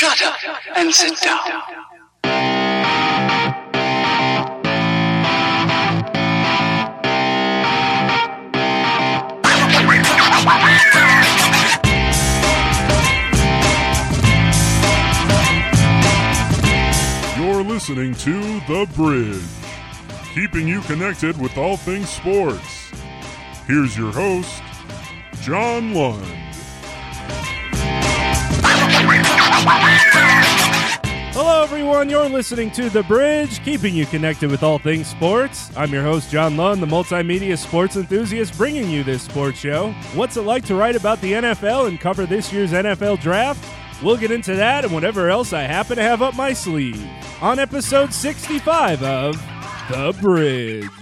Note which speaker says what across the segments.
Speaker 1: Shut up and sit down.
Speaker 2: You're listening to The Bridge, keeping you connected with all things sports. Here's your host, John Lund.
Speaker 3: Hello, everyone. You're listening to The Bridge, keeping you connected with all things sports. I'm your host, John Lund, the multimedia sports enthusiast, bringing you this sports show. What's it like to write about the NFL and cover this year's NFL draft? We'll get into that and whatever else I happen to have up my sleeve on episode 65 of The Bridge.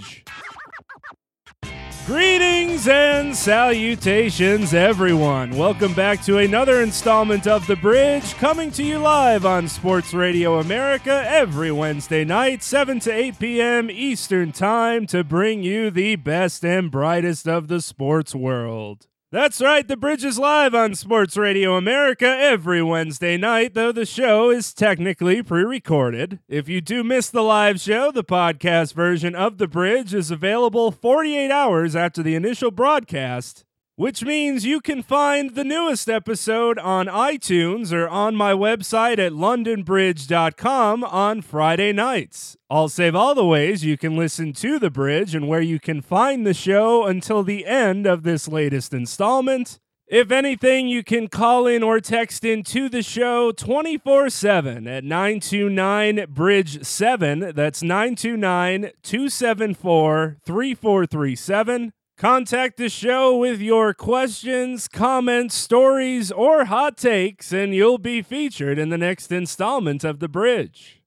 Speaker 3: Greetings and salutations, everyone. Welcome back to another installment of The Bridge, coming to you live on Sports Radio America every Wednesday night, 7 to 8 p.m. Eastern Time, to bring you the best and brightest of the sports world. That's right, The Bridge is live on Sports Radio America every Wednesday night, though the show is technically pre recorded. If you do miss the live show, the podcast version of The Bridge is available 48 hours after the initial broadcast, which means you can find the newest episode on iTunes or on my website at londonbridge.com on Friday nights. I'll save all the ways you can listen to The Bridge and where you can find the show until the end of this latest installment. If anything, you can call in or text in to the show 24 7 at 929 Bridge 7. That's 929 274 3437. Contact the show with your questions, comments, stories, or hot takes, and you'll be featured in the next installment of The Bridge.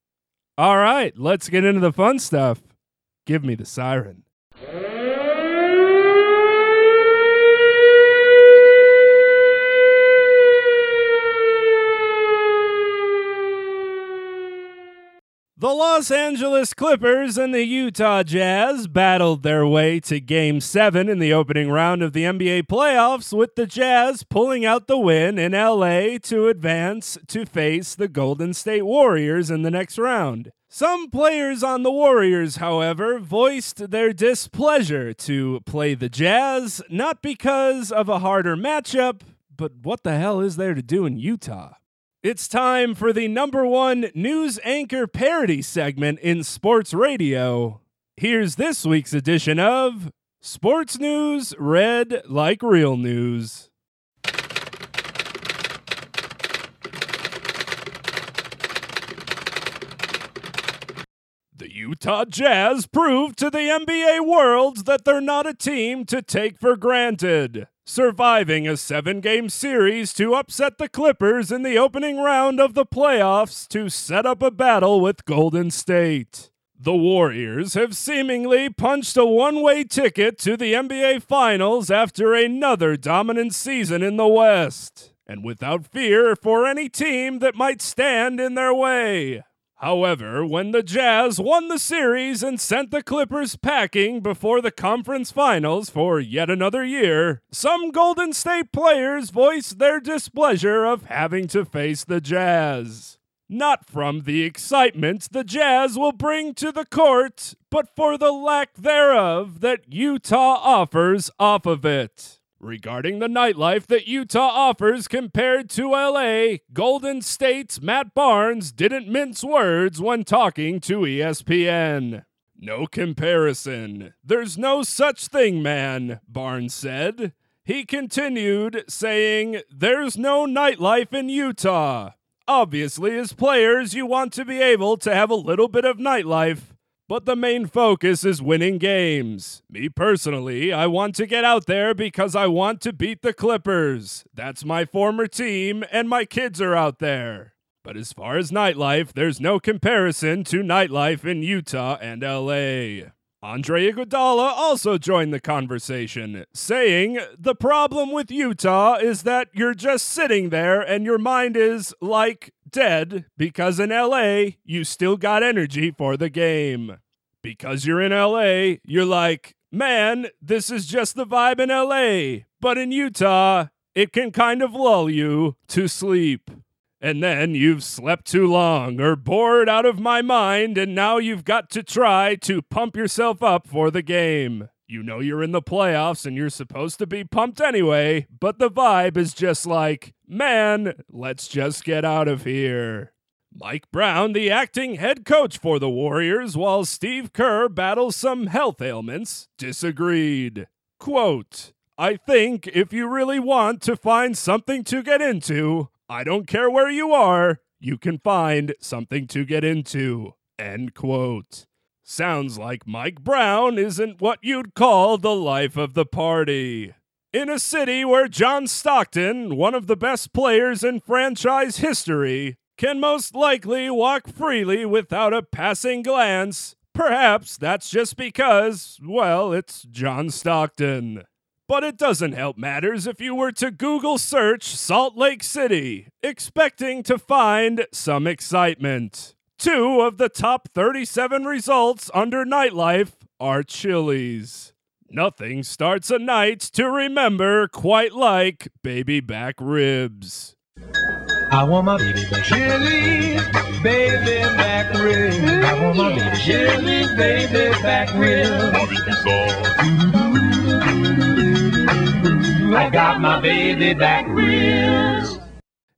Speaker 3: All right, let's get into the fun stuff. Give me the siren. The Los Angeles Clippers and the Utah Jazz battled their way to Game 7 in the opening round of the NBA playoffs, with the Jazz pulling out the win in LA to advance to face the Golden State Warriors in the next round. Some players on the Warriors, however, voiced their displeasure to play the Jazz, not because of a harder matchup, but what the hell is there to do in Utah? It's time for the number one news anchor parody segment in sports radio. Here's this week's edition of Sports News Read Like Real News. The Utah Jazz proved to the NBA world that they're not a team to take for granted, surviving a seven game series to upset the Clippers in the opening round of the playoffs to set up a battle with Golden State. The Warriors have seemingly punched a one way ticket to the NBA Finals after another dominant season in the West, and without fear for any team that might stand in their way. However, when the Jazz won the series and sent the Clippers packing before the conference finals for yet another year, some Golden State players voiced their displeasure of having to face the Jazz. Not from the excitement the Jazz will bring to the court, but for the lack thereof that Utah offers off of it. Regarding the nightlife that Utah offers compared to LA, Golden State's Matt Barnes didn't mince words when talking to ESPN. No comparison. There's no such thing, man, Barnes said. He continued, saying, There's no nightlife in Utah. Obviously, as players, you want to be able to have a little bit of nightlife, but the main focus is winning games. Me personally, I want to get out there because I want to beat the Clippers. That's my former team, and my kids are out there. But as far as nightlife, there's no comparison to nightlife in Utah and LA. Andre Iguodala also joined the conversation, saying, The problem with Utah is that you're just sitting there and your mind is, like, dead because in LA, you still got energy for the game. Because you're in LA, you're like, man, this is just the vibe in LA. But in Utah, it can kind of lull you to sleep. And then you've slept too long or bored out of my mind, and now you've got to try to pump yourself up for the game. You know you're in the playoffs and you're supposed to be pumped anyway, but the vibe is just like, man, let's just get out of here. Mike Brown, the acting head coach for the Warriors, while Steve Kerr battles some health ailments, disagreed. Quote, I think if you really want to find something to get into, I don't care where you are, you can find something to get into. End quote. Sounds like Mike Brown isn't what you'd call the life of the party. In a city where John Stockton, one of the best players in franchise history, can most likely walk freely without a passing glance, perhaps that's just because, well, it's John Stockton. But it doesn't help matters if you were to Google search Salt Lake City, expecting to find some excitement. Two of the top 37 results under nightlife are Chili's. Nothing starts a night to remember quite like baby back ribs.
Speaker 4: I want my baby back.
Speaker 5: Chili, baby back rib.
Speaker 4: I want my baby.
Speaker 5: Chili, baby back rib. I got my baby back ribs.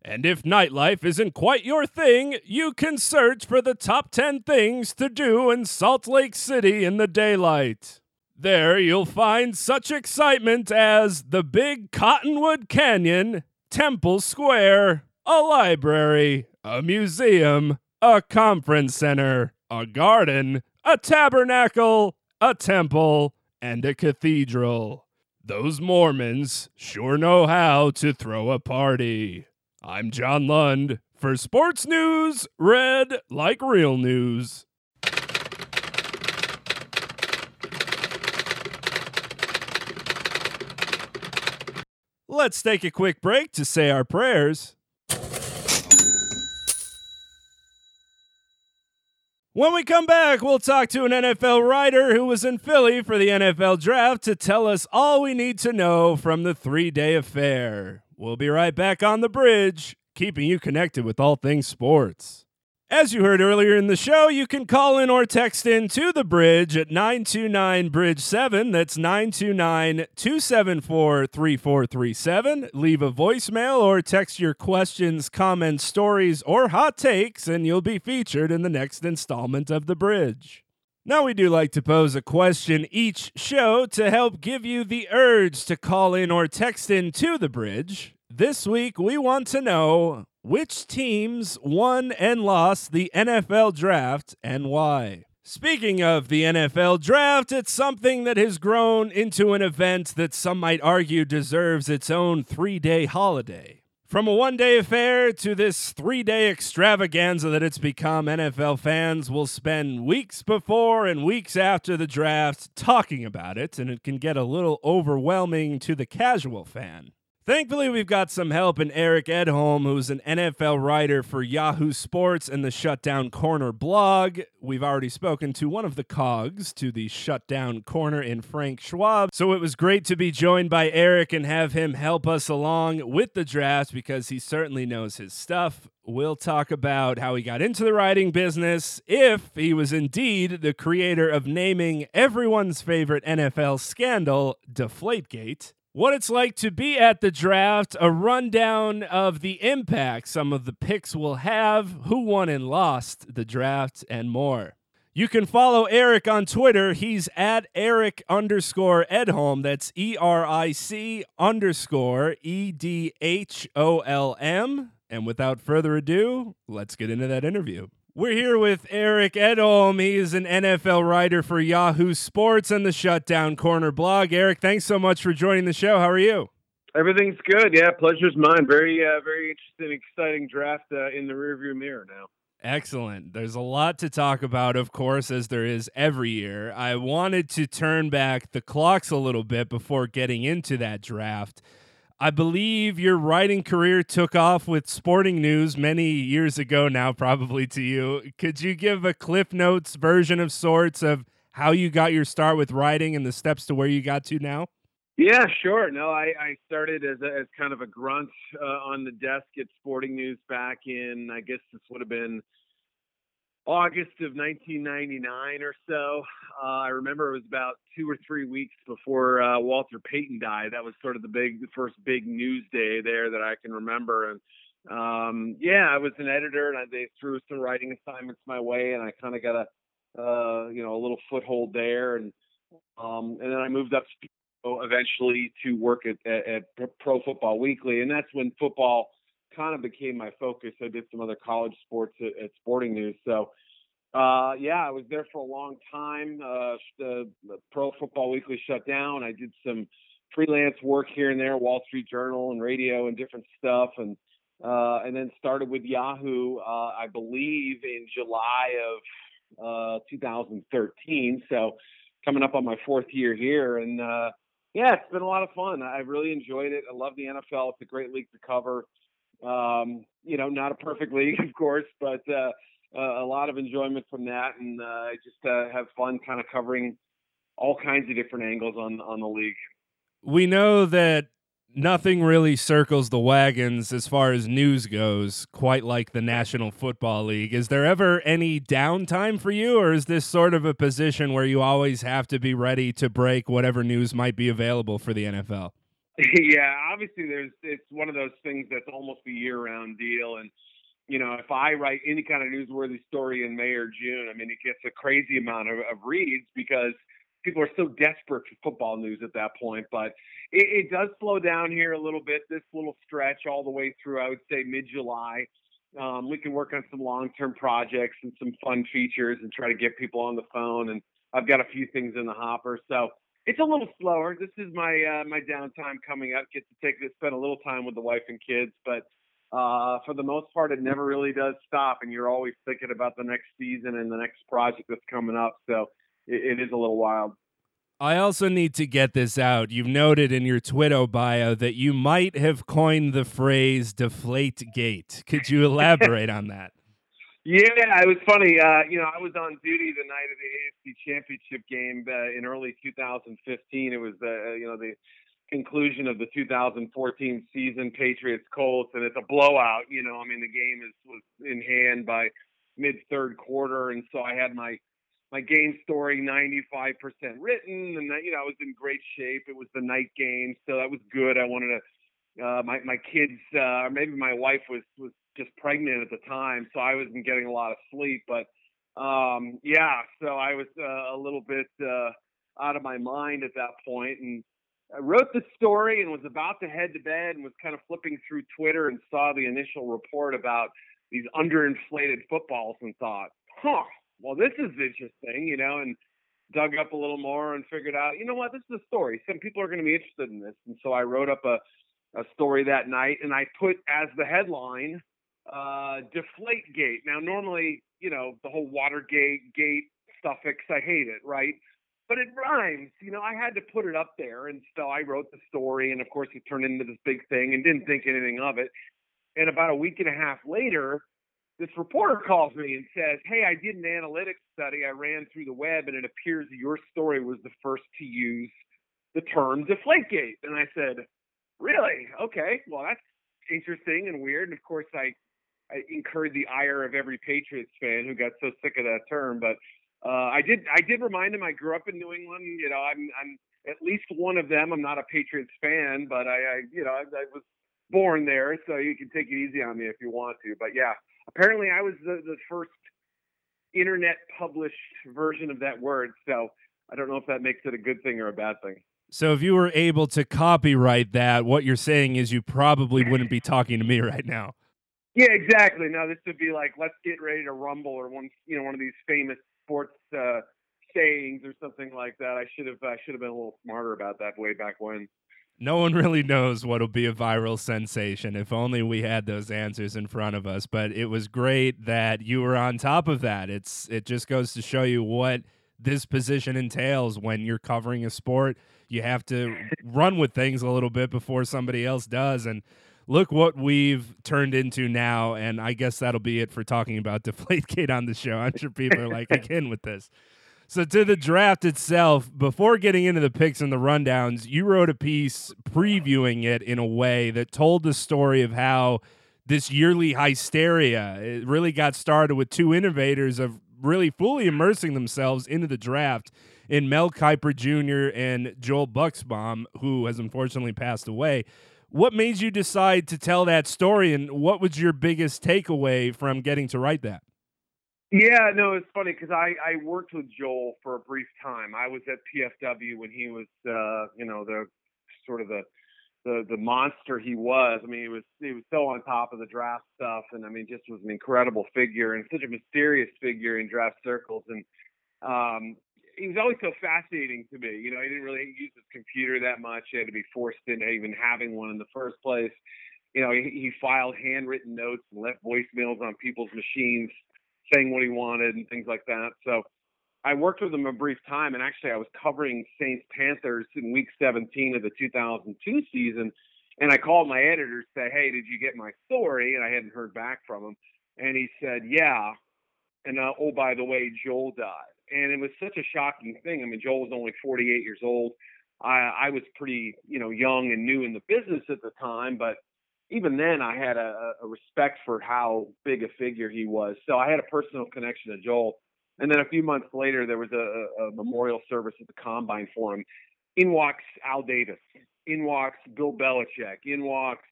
Speaker 3: And if nightlife isn't quite your thing, you can search for the top 10 things to do in Salt Lake City in the daylight. There you'll find such excitement as the Big Cottonwood Canyon, Temple Square, a library, a museum, a conference center, a garden, a tabernacle, a temple, and a cathedral. Those Mormons sure know how to throw a party. I'm John Lund for Sports News, read like real news. Let's take a quick break to say our prayers. When we come back, we'll talk to an NFL writer who was in Philly for the NFL draft to tell us all we need to know from the three day affair. We'll be right back on the bridge, keeping you connected with all things sports. As you heard earlier in the show, you can call in or text in to the bridge at 929 Bridge 7. That's 929 274 3437. Leave a voicemail or text your questions, comments, stories, or hot takes, and you'll be featured in the next installment of The Bridge. Now, we do like to pose a question each show to help give you the urge to call in or text in to the bridge. This week, we want to know which teams won and lost the NFL draft and why. Speaking of the NFL draft, it's something that has grown into an event that some might argue deserves its own three day holiday. From a one day affair to this three day extravaganza that it's become, NFL fans will spend weeks before and weeks after the draft talking about it, and it can get a little overwhelming to the casual fan. Thankfully, we've got some help in Eric Edholm, who's an NFL writer for Yahoo Sports and the Shutdown Corner blog. We've already spoken to one of the cogs to the Shutdown Corner in Frank Schwab. So it was great to be joined by Eric and have him help us along with the draft because he certainly knows his stuff. We'll talk about how he got into the writing business, if he was indeed the creator of naming everyone's favorite NFL scandal, Deflategate what it's like to be at the draft, a rundown of the impact some of the picks will have, who won and lost the draft, and more. You can follow Eric on Twitter. He's at Eric underscore Edholm. That's E R I C underscore E D H O L M. And without further ado, let's get into that interview. We're here with Eric Edholm. He is an NFL writer for Yahoo Sports and the Shutdown Corner blog. Eric, thanks so much for joining the show. How are you?
Speaker 6: Everything's good. Yeah, pleasure's mine. Very, uh, very interesting, exciting draft uh, in the rearview mirror now.
Speaker 3: Excellent. There's a lot to talk about, of course, as there is every year. I wanted to turn back the clocks a little bit before getting into that draft. I believe your writing career took off with Sporting News many years ago now, probably to you. Could you give a Cliff Notes version of sorts of how you got your start with writing and the steps to where you got to now?
Speaker 6: Yeah, sure. No, I, I started as, a, as kind of a grunt uh, on the desk at Sporting News back in, I guess this would have been August of 1999 or so. Uh, I remember it was about two or three weeks before uh, Walter Payton died. That was sort of the big, the first big news day there that I can remember. And um, yeah, I was an editor, and I, they threw some writing assignments my way, and I kind of got a, uh, you know, a little foothold there. And um, and then I moved up eventually to work at, at, at Pro Football Weekly, and that's when football kind of became my focus. I did some other college sports at, at Sporting News. So, uh, yeah, I was there for a long time. Uh, the, the, Pro Football Weekly shut down. I did some freelance work here and there, Wall Street Journal and radio and different stuff, and uh, and then started with Yahoo. Uh, I believe in July of uh, 2013. So, coming up on my fourth year here, and uh, yeah, it's been a lot of fun. I really enjoyed it. I love the NFL. It's a great league to cover. Um, you know, not a perfect league, of course, but uh, a lot of enjoyment from that, and uh, just uh, have fun kind of covering all kinds of different angles on on the league.
Speaker 3: We know that nothing really circles the wagons as far as news goes, quite like the National Football League. Is there ever any downtime for you, or is this sort of a position where you always have to be ready to break whatever news might be available for the NFL?
Speaker 6: yeah, obviously there's it's one of those things that's almost a year round deal and you know, if I write any kind of newsworthy story in May or June, I mean, it gets a crazy amount of, of reads because people are so desperate for football news at that point. But it, it does slow down here a little bit. This little stretch all the way through, I would say mid July. Um, we can work on some long term projects and some fun features and try to get people on the phone. And I've got a few things in the hopper. So it's a little slower. This is my uh, my downtime coming up. Get to take to spend a little time with the wife and kids, but uh, for the most part, it never really does stop, and you're always thinking about the next season and the next project that's coming up. So it, it is a little wild.
Speaker 3: I also need to get this out. You've noted in your Twitter bio that you might have coined the phrase deflate gate. Could you elaborate on that?
Speaker 6: Yeah, it was funny. Uh, you know, I was on duty the night of the AFC Championship game uh, in early 2015. It was, uh, you know, the conclusion of the 2014 season, Patriots Colts, and it's a blowout. You know, I mean, the game is was in hand by mid third quarter, and so I had my my game story 95% written, and you know, I was in great shape. It was the night game, so that was good. I wanted to. Uh, my my kids, uh, or maybe my wife was was just pregnant at the time, so I wasn't getting a lot of sleep. But um, yeah, so I was uh, a little bit uh, out of my mind at that point, and I wrote the story and was about to head to bed and was kind of flipping through Twitter and saw the initial report about these underinflated footballs and thought, huh, well, this is interesting, you know, and dug up a little more and figured out, you know what, this is a story. Some people are going to be interested in this. And so I wrote up a, a story that night and I put as the headline, uh, Deflate Gate. Now, normally, you know, the whole Watergate gate suffix, I hate it, right? But it rhymes. You know, I had to put it up there. And so I wrote the story. And of course, it turned into this big thing and didn't think anything of it. And about a week and a half later, this reporter calls me and says, Hey, I did an analytics study. I ran through the web, and it appears your story was the first to use the term Deflategate. And I said, Really? Okay. Well, that's interesting and weird. And of course, I incurred the ire of every Patriots fan who got so sick of that term. But uh, I did I did remind him I grew up in New England. You know, I'm I'm at least one of them. I'm not a Patriots fan, but I, I you know I, I was born there, so you can take it easy on me if you want to. But yeah, apparently I was the, the first internet published version of that word. So I don't know if that makes it a good thing or a bad thing.
Speaker 3: So if you were able to copyright that, what you're saying is you probably wouldn't be talking to me right now.
Speaker 6: Yeah, exactly. Now this would be like, let's get ready to rumble, or one, you know, one of these famous sports uh, sayings or something like that. I should have, I should have been a little smarter about that way back when.
Speaker 3: No one really knows what'll be a viral sensation. If only we had those answers in front of us. But it was great that you were on top of that. It's it just goes to show you what this position entails when you're covering a sport. You have to run with things a little bit before somebody else does. And look what we've turned into now. And I guess that'll be it for talking about Deflategate on the show. I'm sure people are like, again with this. So to the draft itself, before getting into the picks and the rundowns, you wrote a piece previewing it in a way that told the story of how this yearly hysteria it really got started with two innovators of really fully immersing themselves into the draft in Mel Kiper Jr. and Joel Buchsbaum, who has unfortunately passed away. What made you decide to tell that story, and what was your biggest takeaway from getting to write that?
Speaker 6: Yeah, no, it's funny because I I worked with Joel for a brief time. I was at PFW when he was, uh, you know, the sort of the the the monster he was. I mean, he was he was so on top of the draft stuff, and I mean, just was an incredible figure and such a mysterious figure in draft circles. And um, he was always so fascinating to me. You know, he didn't really use his computer that much. He had to be forced into even having one in the first place. You know, he, he filed handwritten notes and left voicemails on people's machines saying what he wanted and things like that. So I worked with him a brief time, and actually I was covering Saints Panthers in Week 17 of the 2002 season. And I called my editor to say, "Hey, did you get my story?" And I hadn't heard back from him, and he said, "Yeah." And uh, oh, by the way, Joel died and it was such a shocking thing. I mean, Joel was only 48 years old. I, I was pretty, you know, young and new in the business at the time, but even then, I had a, a respect for how big a figure he was. So I had a personal connection to Joel. And then a few months later, there was a, a memorial service at the combine for him. In walks Al Davis. In walks Bill Belichick. In walks,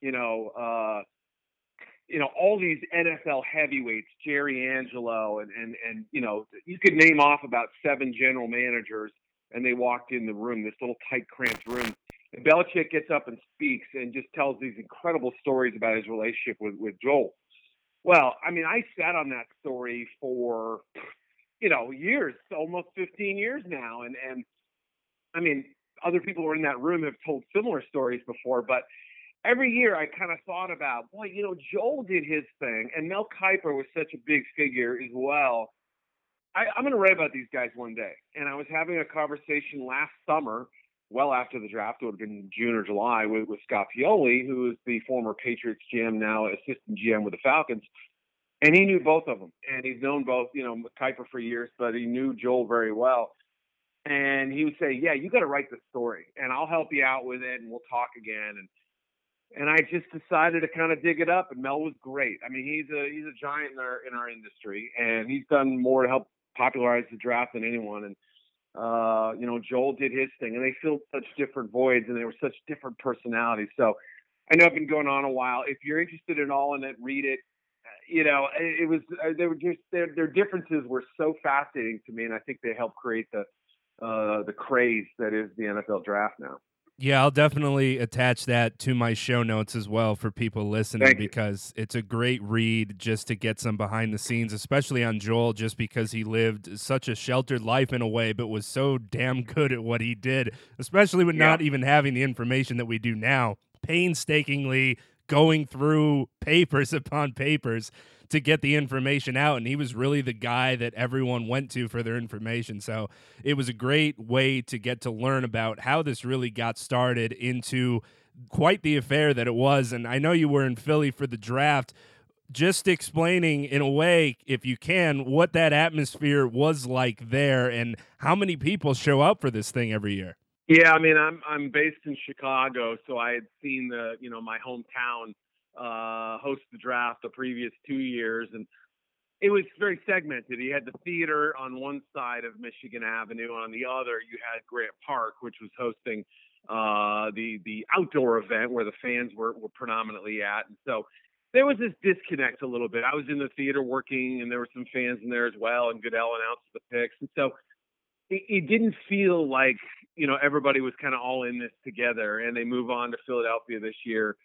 Speaker 6: you know, uh, you know, all these NFL heavyweights, Jerry Angelo, and and and you know, you could name off about seven general managers, and they walked in the room, this little tight, cramped room. And Belichick gets up and speaks and just tells these incredible stories about his relationship with with Joel. Well, I mean, I sat on that story for, you know, years, almost 15 years now, and and I mean, other people who are in that room have told similar stories before, but every year I kind of thought about, boy, you know, Joel did his thing, and Mel Kiper was such a big figure as well. I, I'm going to write about these guys one day. And I was having a conversation last summer, well after the draft, it would have been June or July, with, with Scott Pioli, who is the former Patriots GM, now assistant GM with the Falcons. And he knew both of them, and he's known both, you know, Kiper for years, but he knew Joel very well. And he would say, "Yeah, you got to write the story, and I'll help you out with it, and we'll talk again." And and I just decided to kind of dig it up. And Mel was great. I mean, he's a he's a giant in our in our industry, and he's done more to help popularize the draft than anyone. And uh, you know, Joel did his thing, and they filled such different voids, and they were such different personalities. So I know I've been going on a while. If you're interested in all in it, read it. You know, it, it was uh, they were just their their differences were so fascinating to me, and I think they helped create the uh, the craze that is the NFL draft now.
Speaker 3: Yeah, I'll definitely attach that to my show notes as well for people listening because it's a great read just to get some behind the scenes, especially on Joel, just because he lived such a sheltered life in a way, but was so damn good at what he did, especially with yeah. not even having the information that we do now. Painstakingly going through papers upon papers to get the information out. And he was really the guy that everyone went to for their information. So it was a great way to get to learn about how this really got started into quite the affair that it was. And I know you were in Philly for the draft. Just explaining in a way, if you can, what that atmosphere was like there and how many people show up for this thing every year.
Speaker 6: Yeah, I mean, I'm I'm based in Chicago, so I had seen the you know my hometown uh, host the draft the previous two years, and it was very segmented. You had the theater on one side of Michigan Avenue, and on the other you had Grant Park, which was hosting uh, the the outdoor event where the fans were were predominantly at, and so there was this disconnect a little bit. I was in the theater working, and there were some fans in there as well, and Goodell announced the picks, and so it didn't feel like you know everybody was kind of all in this together. And they move on to Philadelphia this year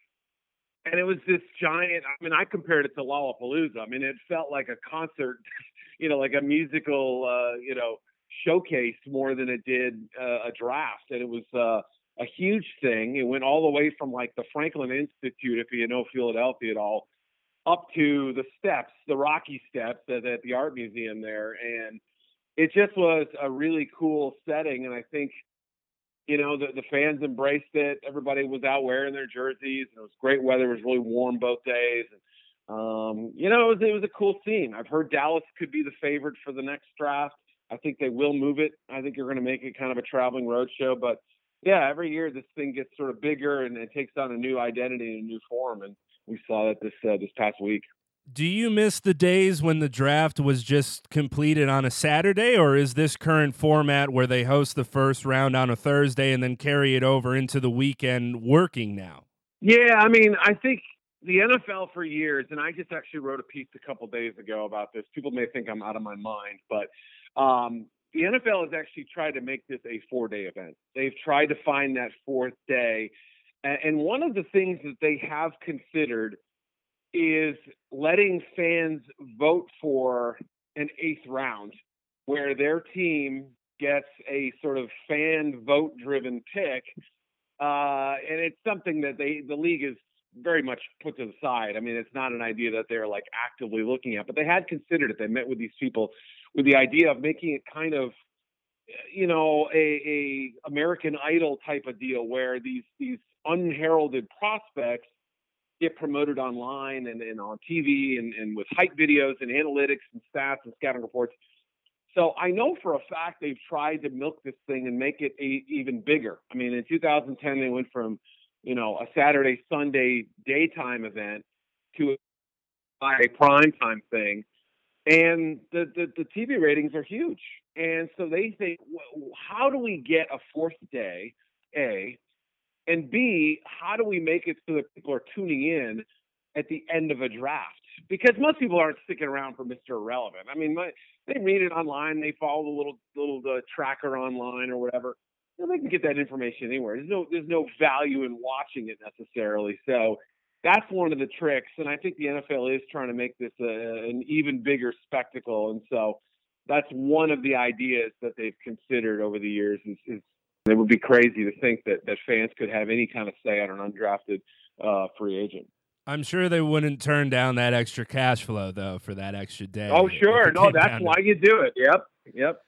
Speaker 6: and it was this giant. I mean, I compared it to Lollapalooza. I mean, it felt like a concert, you know, like a musical, uh, you know, showcase more than it did uh, a draft. And it was uh, a huge thing. It went all the way from like the Franklin Institute, if you know Philadelphia at all, up to the steps, the Rocky Steps at, at the art museum there, and it just was a really cool setting. And I think you know, the, the fans embraced it. Everybody was out wearing their jerseys. And it was great weather. It was really warm both days. And, um, you know, it was, it was a cool scene. I've heard Dallas could be the favorite for the next draft. I think they will move it. I think you're going to make it kind of a traveling road show. But yeah, every year this thing gets sort of bigger and it takes on a new identity and a new form. And we saw that this uh, this past week.
Speaker 3: Do you miss the days when the draft was just completed on a Saturday, or is this current format where they host the first round on a Thursday and then carry it over into the weekend working now?
Speaker 6: Yeah, I mean, I think the NFL for years, and I just actually wrote a piece a couple days ago about this. People may think I'm out of my mind, but um, the NFL has actually tried to make this a four day event. They've tried to find that fourth day. And one of the things that they have considered is letting fans vote for an eighth round where their team gets a sort of fan vote driven pick. Uh, and it's something that they the league is very much put to the side. I mean, it's not an idea that they're like actively looking at, but they had considered it. They met with these people with the idea of making it kind of you know a, a American Idol type of deal where these these unheralded prospects get promoted online and, and on TV and, and with hype videos and analytics and stats and scouting reports. So I know for a fact they've tried to milk this thing and make it a, even bigger. I mean, in 2010 they went from, you know, a Saturday Sunday daytime event to a prime time thing, and the, the the TV ratings are huge. And so they think, well, how do we get a fourth day? A and B, how do we make it so that people are tuning in at the end of a draft? Because most people aren't sticking around for Mr. Irrelevant. I mean, my, they read it online, they follow the little little uh, tracker online or whatever. You know, they can get that information anywhere. There's no there's no value in watching it necessarily. So that's one of the tricks, and I think the NFL is trying to make this a, an even bigger spectacle. And so that's one of the ideas that they've considered over the years is, is it would be crazy to think that, that fans could have any kind of say on an undrafted uh, free agent.
Speaker 3: I'm sure they wouldn't turn down that extra cash flow though for that extra day.
Speaker 6: Oh, sure. No, that's why you do it. Yep. Yep.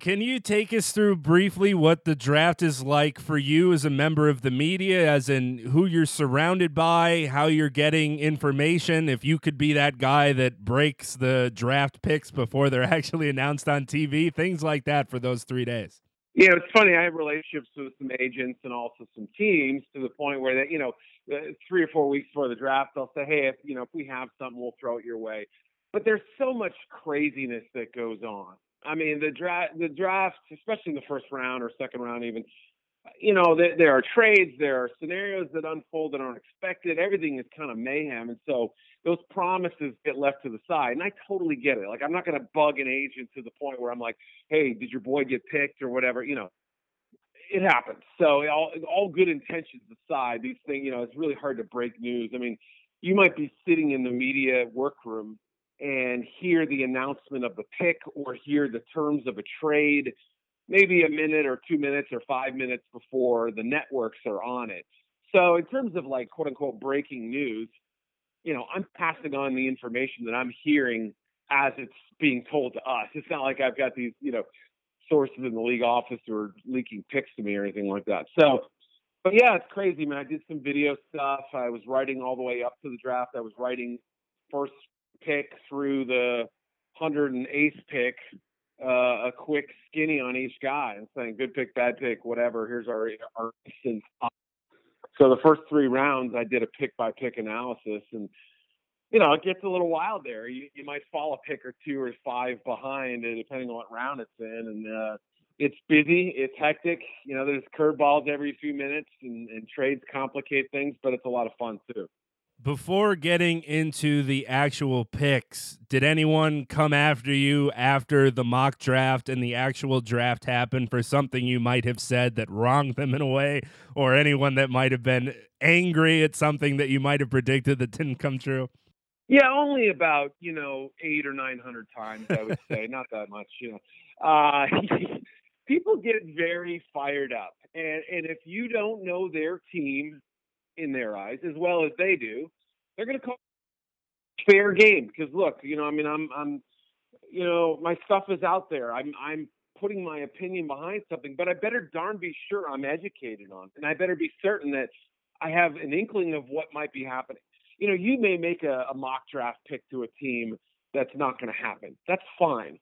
Speaker 3: Can you take us through briefly what the draft is like for you as a member of the media, as in who you're surrounded by, how you're getting information? If you could be that guy that breaks the draft picks before they're actually announced on TV, things like that for those three days.
Speaker 6: You know, it's funny. I have relationships with some agents and also some teams to the point where that you know, uh, three or four weeks before the draft, they'll say, "Hey, if you know, if we have something, we'll throw it your way." But there's so much craziness that goes on. I mean, the draft, the draft, especially in the first round or second round, even. You know, there, there are trades, there are scenarios that unfold that aren't expected. Everything is kind of mayhem, and so those promises get left to the side. And I totally get it. Like I'm not going to bug an agent to the point where I'm like, "Hey, did your boy get picked or whatever?" You know, it happens. So all all good intentions aside, these things, you know, it's really hard to break news. I mean, you might be sitting in the media workroom and hear the announcement of the pick or hear the terms of a trade maybe a minute or two minutes or five minutes before the networks are on it. So in terms of like quote unquote breaking news, you know, I'm passing on the information that I'm hearing as it's being told to us. It's not like I've got these, you know, sources in the league office who are leaking picks to me or anything like that. So, but yeah, it's crazy, man. I did some video stuff. I was writing all the way up to the draft. I was writing first pick through the 108th pick, uh, a quick skinny on each guy and saying good pick, bad pick, whatever. Here's our our so the first three rounds, I did a pick by pick analysis, and you know it gets a little wild there. You you might fall a pick or two or five behind, depending on what round it's in, and uh, it's busy, it's hectic. You know, there's curveballs every few minutes, and, and trades complicate things, but it's a lot of fun too.
Speaker 3: Before getting into the actual picks, did anyone come after you after the mock draft and the actual draft happened for something you might have said that wronged them in a way, or anyone that might have been angry at something that you might have predicted that didn't come true?
Speaker 6: Yeah, only about you know eight or nine hundred times, I would say, not that much. You know, uh, people get very fired up, and and if you don't know their team in their eyes as well as they do, they're going to call fair game because look, you know, I mean, I'm, I'm, you know, my stuff is out there. I'm, I'm putting my opinion behind something, but I better darn be sure I'm educated on, it. and I better be certain that I have an inkling of what might be happening. You know, you may make a, a mock draft pick to a team that's not going to happen. That's fine.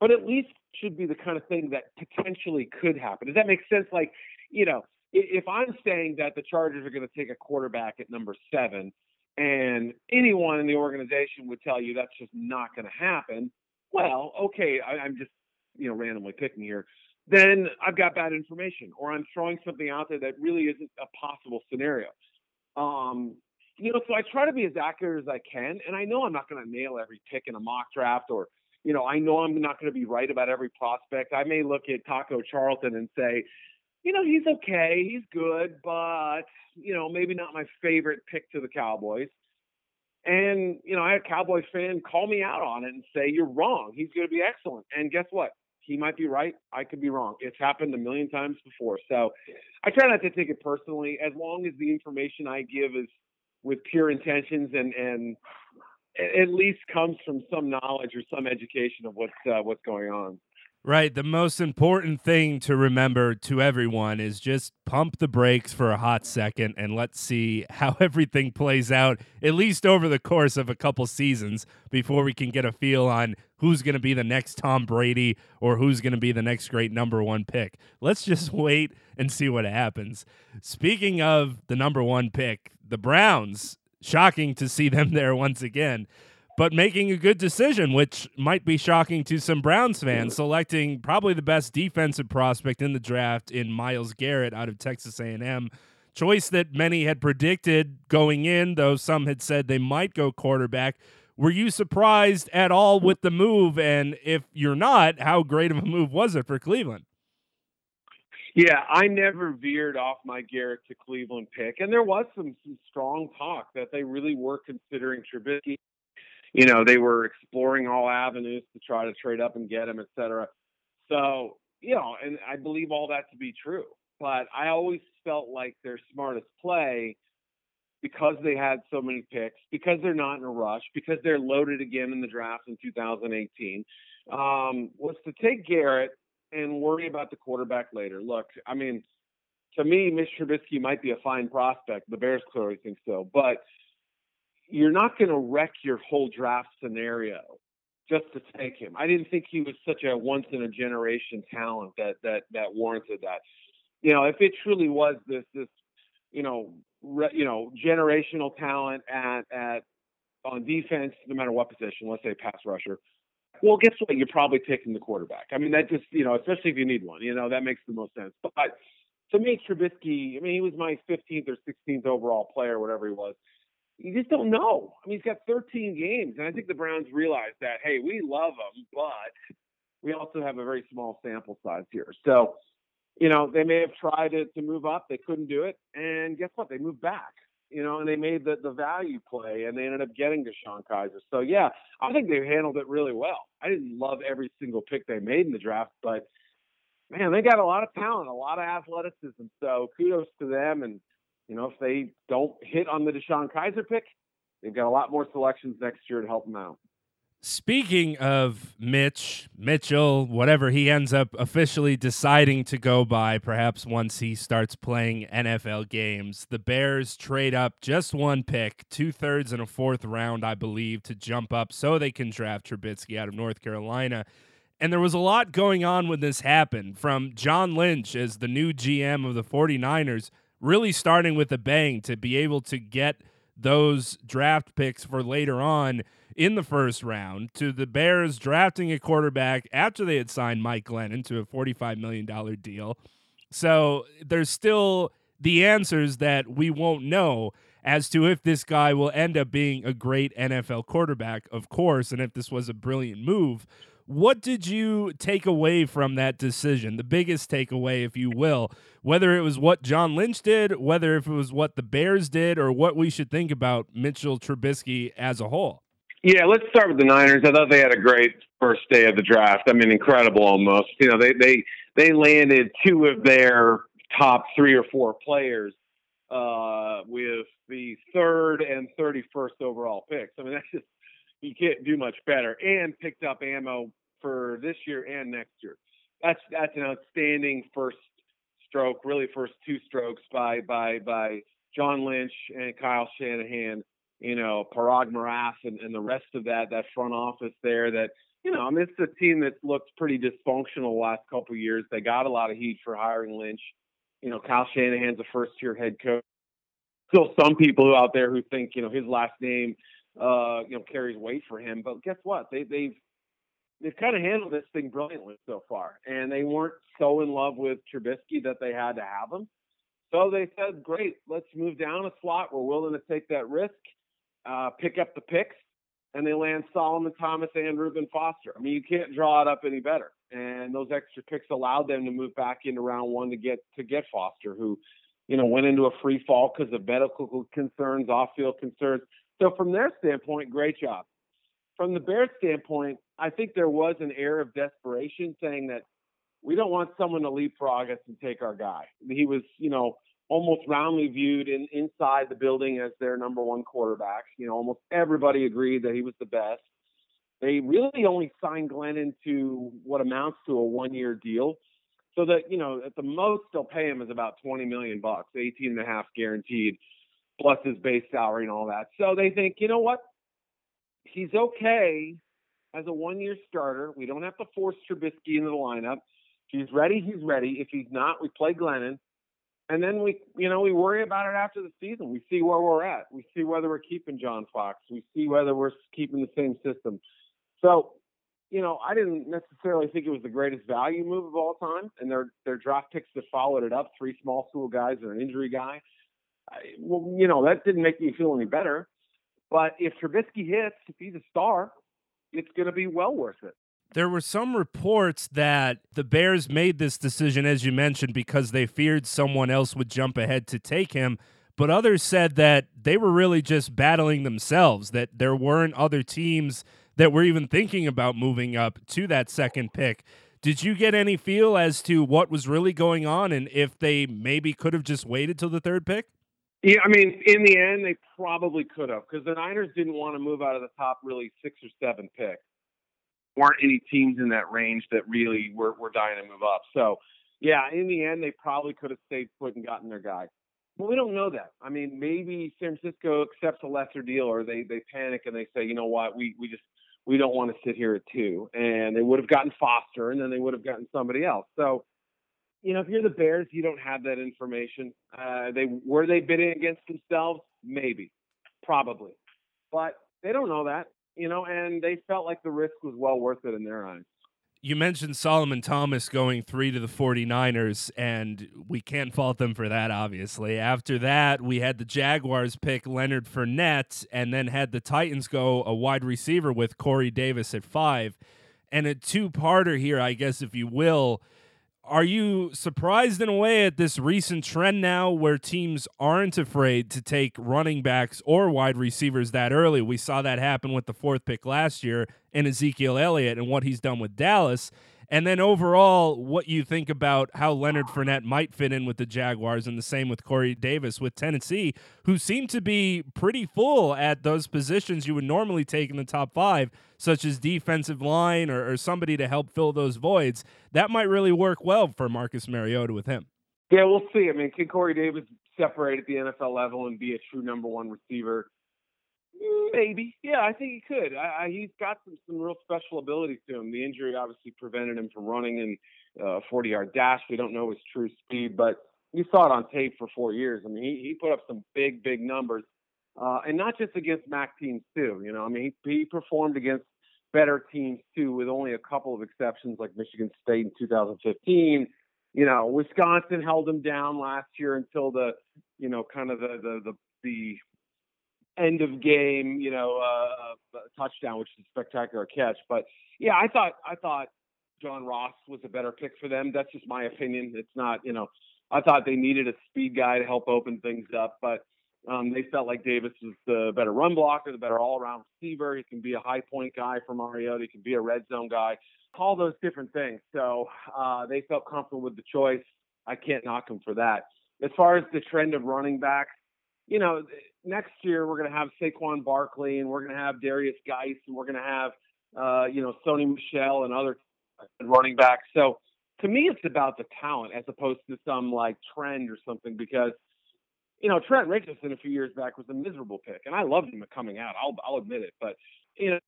Speaker 6: but at least should be the kind of thing that potentially could happen. Does that make sense? Like, you know, if I'm saying that the Chargers are going to take a quarterback at number seven, and anyone in the organization would tell you that's just not going to happen, well, okay, I, I'm just, you know, randomly picking here. Then I've got bad information, or I'm throwing something out there that really isn't a possible scenario. Um, you know, so I try to be as accurate as I can, and I know I'm not going to nail every pick in a mock draft, or you know, I know I'm not going to be right about every prospect. I may look at Taco Charlton and say, you know, he's okay, he's good, but you know, maybe not my favorite pick to the Cowboys. And you know, I had a Cowboys fan call me out on it and say, "You're wrong. He's going to be excellent." And guess what? He might be right. I could be wrong. It's happened a million times before. So I try not to take it personally, as long as the information I give is with pure intentions and and at least comes from some knowledge or some education of what's uh, what's going on.
Speaker 3: Right. The most important thing to remember to everyone is just pump the brakes for a hot second and let's see how everything plays out, at least over the course of a couple seasons, before we can get a feel on who's going to be the next Tom Brady or who's going to be the next great number one pick. Let's just wait and see what happens. Speaking of the number one pick, the Browns, shocking to see them there once again but making a good decision, which might be shocking to some Browns fans, selecting probably the best defensive prospect in the draft in Myles Garrett out of Texas A&M. Choice that many had predicted going in, though some had said they might go quarterback. Were you surprised at all with the move? And if you're not, how great of a move was it for Cleveland?
Speaker 6: Yeah, I never veered off my Garrett to Cleveland pick, and there was some, some strong talk that they really were considering Trubisky you know, they were exploring all avenues to try to trade up and get him, et cetera. So, you know, and I believe all that to be true. But I always felt like their smartest play because they had so many picks, because they're not in a rush, because they're loaded again in the draft in 2018, um, was to take Garrett and worry about the quarterback later. Look, I mean, to me, Mitch Trubisky might be a fine prospect. The Bears clearly think so, but you're not going to wreck your whole draft scenario just to take him. I didn't think he was such a once in a generation talent that that that warranted that. You know, if it truly was this this you know re, you know generational talent at at on defense, no matter what position, let's say pass rusher. Well, guess what? You're probably taking the quarterback. I mean, that just you know, especially if you need one, you know, that makes the most sense. But to me, Trubisky, I mean, he was my 15th or 16th overall player, whatever he was you just don't know. I mean, he's got 13 games, and I think the Browns realize that. Hey, we love him, but we also have a very small sample size here. So, you know, they may have tried to, to move up, they couldn't do it, and guess what? They moved back. You know, and they made the, the value play, and they ended up getting DeShone Kizer. So yeah, I think they handled it really well. I didn't love every single pick they made in the draft, but man, they got a lot of talent, a lot of athleticism. So kudos to them, and you know, if they don't hit on the DeShone Kizer pick, they've got a lot more selections next year to help them out.
Speaker 3: Speaking of Mitch, Mitchell, whatever he ends up officially deciding to go by, perhaps once he starts playing NFL games, the Bears trade up just one pick, two thirds and a fourth round, I believe, to jump up so they can draft Trubisky out of North Carolina. And there was a lot going on when this happened from John Lynch as the new GM of the 49ers really starting with a bang to be able to get those draft picks for later on in the first round to the Bears drafting a quarterback after they had signed Mike Glennon to a $45 million deal. So there's still the answers that we won't know as to if this guy will end up being a great NFL quarterback, of course, and if this was a brilliant move. What did you take away from that decision? The biggest takeaway, if you will, whether it was what John Lynch did, whether if it was what the Bears did, or what we should think about Mitchell Trubisky as a whole.
Speaker 6: Yeah, let's start with the Niners. I thought they had a great first day of the draft. I mean, incredible almost. You know, they they they landed two of their top three or four players uh, with the third and thirty first overall picks. I mean, that's just you can't do much better. And picked up ammo for this year and next year. That's that's an outstanding first stroke, really first two strokes by by by John Lynch and Kyle Shanahan you know, Paraag Marathe and, and the rest of that that front office there that you know, I mean, it's a team that's looked pretty dysfunctional the last couple of years. They got a lot of heat for hiring Lynch. You know, Kyle Shanahan's a first year head coach. Still some people out there who think, you know, his last name uh, you know, carries weight for him. But guess what? They they've they've kind of handled this thing brilliantly so far. And they weren't so in love with Trubisky that they had to have him. So they said, Great, let's move down a slot. We're willing to take that risk, uh, pick up the picks, and they land Solomon Thomas and Reuben Foster. I mean, you can't draw it up any better. And those extra picks allowed them to move back into round one to get to get Foster, who, you know, went into a free fall because of medical concerns, off-field concerns. So from their standpoint, great job. From the Bears standpoint, I think there was an air of desperation saying that we don't want someone to leapfrog us and take our guy. He was, you know, almost roundly viewed in, inside the building as their number one quarterback. You know, almost everybody agreed that he was the best. They really only signed Glennon to what amounts to a one-year deal, so that you know at the most they'll pay him is about 20 million bucks, 18 and a half guaranteed, plus his base salary and all that. So they think, you know what, he's okay as a one-year starter. We don't have to force Trubisky into the lineup. If he's ready, he's ready. If he's not, we play Glennon and then we you know we worry about it after the season we see where we're at we see whether we're keeping john fox we see whether we're keeping the same system so you know i didn't necessarily think it was the greatest value move of all time and their their draft picks that followed it up three small school guys and an injury guy I, well you know that didn't make me feel any better but if Trubisky hits if he's a star it's going to be well worth it
Speaker 3: there were some reports that the Bears made this decision, as you mentioned, because they feared someone else would jump ahead to take him. But others said that they were really just battling themselves, that there weren't other teams that were even thinking about moving up to that second pick. Did you get any feel as to what was really going on and if they maybe could have just waited till the third pick?
Speaker 6: Yeah, I mean, in the end, they probably could have because the Niners didn't want to move out of the top really six or seven picks. weren't any teams in that range that really were, were dying to move up. So, yeah, in the end, they probably could have stayed put and gotten their guy. But we don't know that. I mean, maybe San Francisco accepts a lesser deal, or they they panic and they say, you know what, we we just we don't want to sit here at two, and they would have gotten Foster, and then they would have gotten somebody else. So, you know, if you're the Bears, you don't have that information. Uh, they were they bidding against themselves, maybe, probably, but they don't know that you know, and they felt like the risk was well worth it in their eyes.
Speaker 3: You mentioned Solomon Thomas going three to the 49ers, and we can't fault them for that, obviously. After that, we had the Jaguars pick Leonard Fournette, and then had the Titans go a wide receiver with Corey Davis at five. And a two parter here, I guess, if you will are you surprised in a way at this recent trend now where teams aren't afraid to take running backs or wide receivers that early? We saw that happen with the fourth pick last year in Ezekiel Elliott and what he's done with Dallas. And then overall, what you think about how Leonard Fournette might fit in with the Jaguars, and the same with Corey Davis with Tennessee, who seem to be pretty full at those positions you would normally take in the top five, such as defensive line or, or somebody to help fill those voids. That might really work well for Marcus Mariota with him.
Speaker 6: Yeah, we'll see. I mean, can Corey Davis separate at the NFL level and be a true number one receiver? Maybe, yeah, I think he could. I, I, he's got some some real special abilities to him. The injury obviously prevented him from running in uh, 40 yard dash. We don't know his true speed, but you saw it on tape for four years. I mean, he he put up some big big numbers, uh, and not just against MAC teams too. You know, I mean, he, he performed against better teams too, with only a couple of exceptions like Michigan State in 2015. You know, Wisconsin held him down last year until the, you know, kind of the the the, the end of game, you know, uh, touchdown, which is a spectacular catch. But yeah, I thought I thought John Ross was a better pick for them. That's just my opinion. It's not, you know, I thought they needed a speed guy to help open things up, but um, they felt like Davis was the better run blocker, the better all-around receiver. He can be a high point guy for Mariota. He can be a red zone guy. All those different things. So uh, they felt comfortable with the choice. I can't knock them for that. As far as the trend of running backs, you know, next year we're going to have Saquon Barkley and we're going to have Derrius Guice and we're going to have, uh, you know, Sony Michel and other running backs. So to me, it's about the talent as opposed to some like trend or something because you know, Trent Richardson a few years back was a miserable pick, and I loved him coming out. I'll I'll admit it, but you know,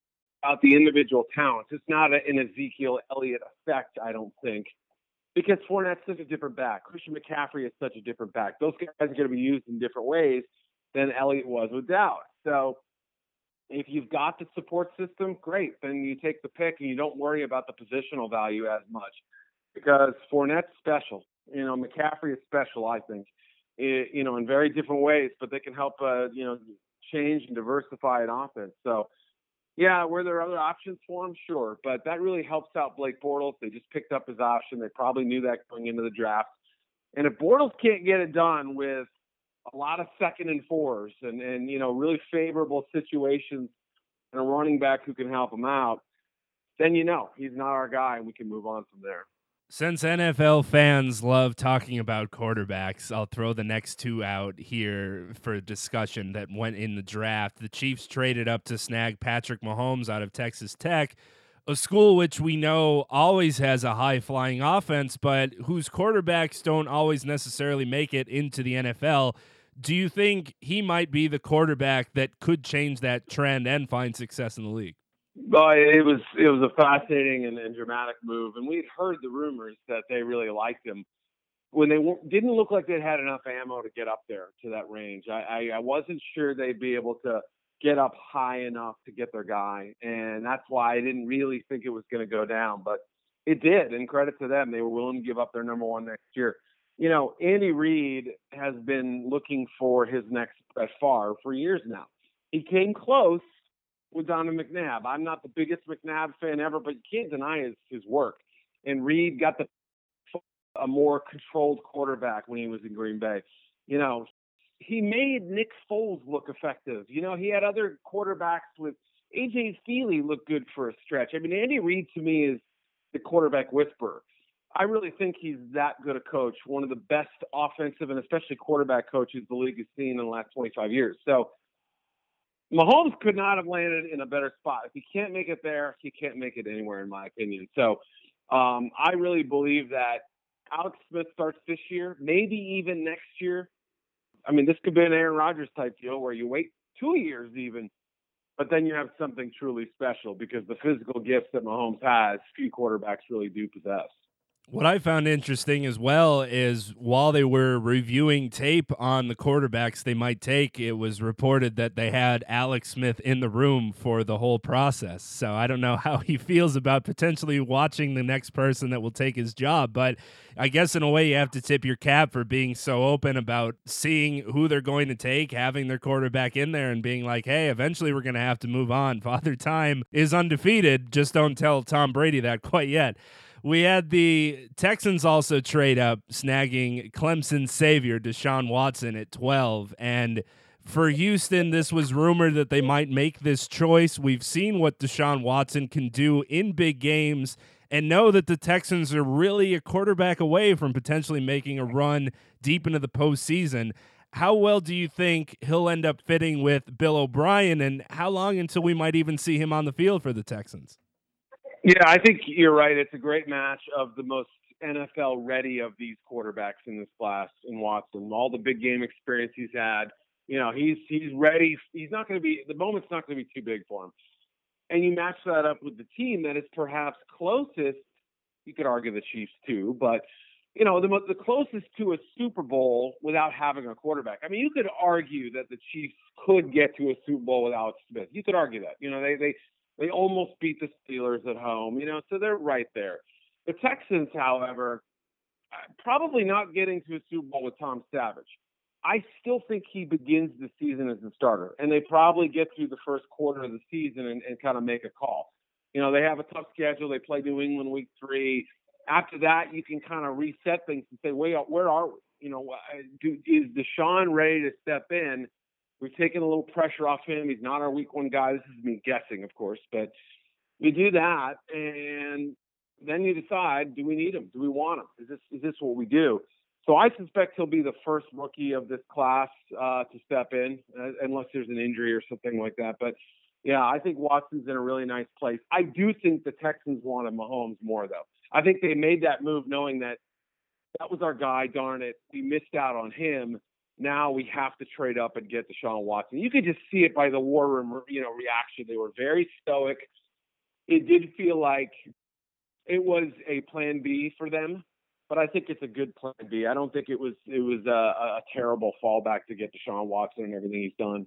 Speaker 6: about the individual talents, it's not a, an Ezekiel Elliott effect, I don't think, because Fournette's such a different back. Christian McCaffrey is such a different back. Those guys are going to be used in different ways than Elliott was with Dallas. So if you've got the support system, great. Then you take the pick and you don't worry about the positional value as much because Fournette's special. You know, McCaffrey is special, I think, it, you know, in very different ways, but they can help, uh, you know, change and diversify an offense. So, yeah, were there other options for him? Sure. But that really helps out Blake Bortles. They just picked up his option. They probably knew that going into the draft. And if Bortles can't get it done with a lot of second and fours and, and you know, really favorable situations and a running back who can help him out, then you know he's not our guy and we can move on from there.
Speaker 3: Since NFL fans love talking about quarterbacks, I'll throw the next two out here for discussion that went in the draft. The Chiefs traded up to snag Patrick Mahomes out of Texas Tech, a school which we know always has a high flying offense, but whose quarterbacks don't always necessarily make it into the NFL. Do you think he might be the quarterback that could change that trend and find success in the league?
Speaker 6: Well, it was it was a fascinating and, and dramatic move, and we'd heard the rumors that they really liked him when they didn't look like they had enough ammo to get up there to that range. I, I, I wasn't sure they'd be able to get up high enough to get their guy, and that's why I didn't really think it was going to go down, but it did. And credit to them, they were willing to give up their number one next year. You know, Andy Reid has been looking for his next Brett Favre for years now. He came close with Donovan McNabb. I'm not the biggest McNabb fan ever, but you can't deny his, his work. And Reid got the a more controlled quarterback when he was in Green Bay. You know, he made Nick Foles look effective. You know, he had other quarterbacks with AJ Feeley look good for a stretch. I mean, Andy Reid to me is the quarterback whisperer. I really think he's that good a coach, one of the best offensive and especially quarterback coaches the league has seen in the last 25 years. So Mahomes could not have landed in a better spot. If he can't make it there, he can't make it anywhere, in my opinion. So um, I really believe that Alex Smith starts this year, maybe even next year. I mean, this could be an Aaron Rodgers type deal where you wait two years even, but then you have something truly special because the physical gifts that Mahomes has, few quarterbacks really do possess.
Speaker 3: What I found interesting as well is while they were reviewing tape on the quarterbacks they might take, it was reported that they had Alex Smith in the room for the whole process. So I don't know how he feels about potentially watching the next person that will take his job. But I guess in a way, you have to tip your cap for being so open about seeing who they're going to take, having their quarterback in there, and being like, hey, eventually we're going to have to move on. Father Time is undefeated. Just don't tell Tom Brady that quite yet. We had the Texans also trade up, snagging Clemson savior Deshaun Watson at 12. And for Houston, this was rumored that they might make this choice. We've seen what Deshaun Watson can do in big games and know that the Texans are really a quarterback away from potentially making a run deep into the postseason. How well do you think he'll end up fitting with Bill O'Brien, and how long until we might even see him on the field for the Texans?
Speaker 6: Yeah, I think you're right. It's a great match of the most NFL ready of these quarterbacks in this class in Watson. All the big game experience he's had. You know, he's he's ready. He's not going to be the moment's not going to be too big for him. And you match that up with the team that is perhaps closest. You could argue the Chiefs too, but you know the the closest to a Super Bowl without having a quarterback. I mean, you could argue that the Chiefs could get to a Super Bowl without Smith. You could argue that. You know, they they they almost beat the Steelers at home, you know, so they're right there. The Texans, however, uh, probably not getting to a Super Bowl with Tom Savage. I still think he begins the season as a starter, and they probably get through the first quarter of the season and, and kind of make a call. You know, they have a tough schedule. They play New England week three. After that, you can kind of reset things and say, wait, where are we? You know, uh, do, is Deshaun ready to step in? We've taken a little pressure off him. He's not our week one guy. This is me guessing, of course, but we do that, and then you decide: do we need him? Do we want him? Is this is this what we do? So I suspect he'll be the first rookie of this class uh, to step in, uh, unless there's an injury or something like that. But yeah, I think Watson's in a really nice place. I do think the Texans wanted Mahomes more, though. I think they made that move knowing that that was our guy. Darn it, we missed out on him now we have to trade up and get Deshaun Watson. You could just see it by the war room, you know, reaction. They were very stoic. It did feel like it was a plan B for them, but I think it's a good plan B. I don't think it was it was a, a terrible fallback to get Deshaun Watson and everything he's done.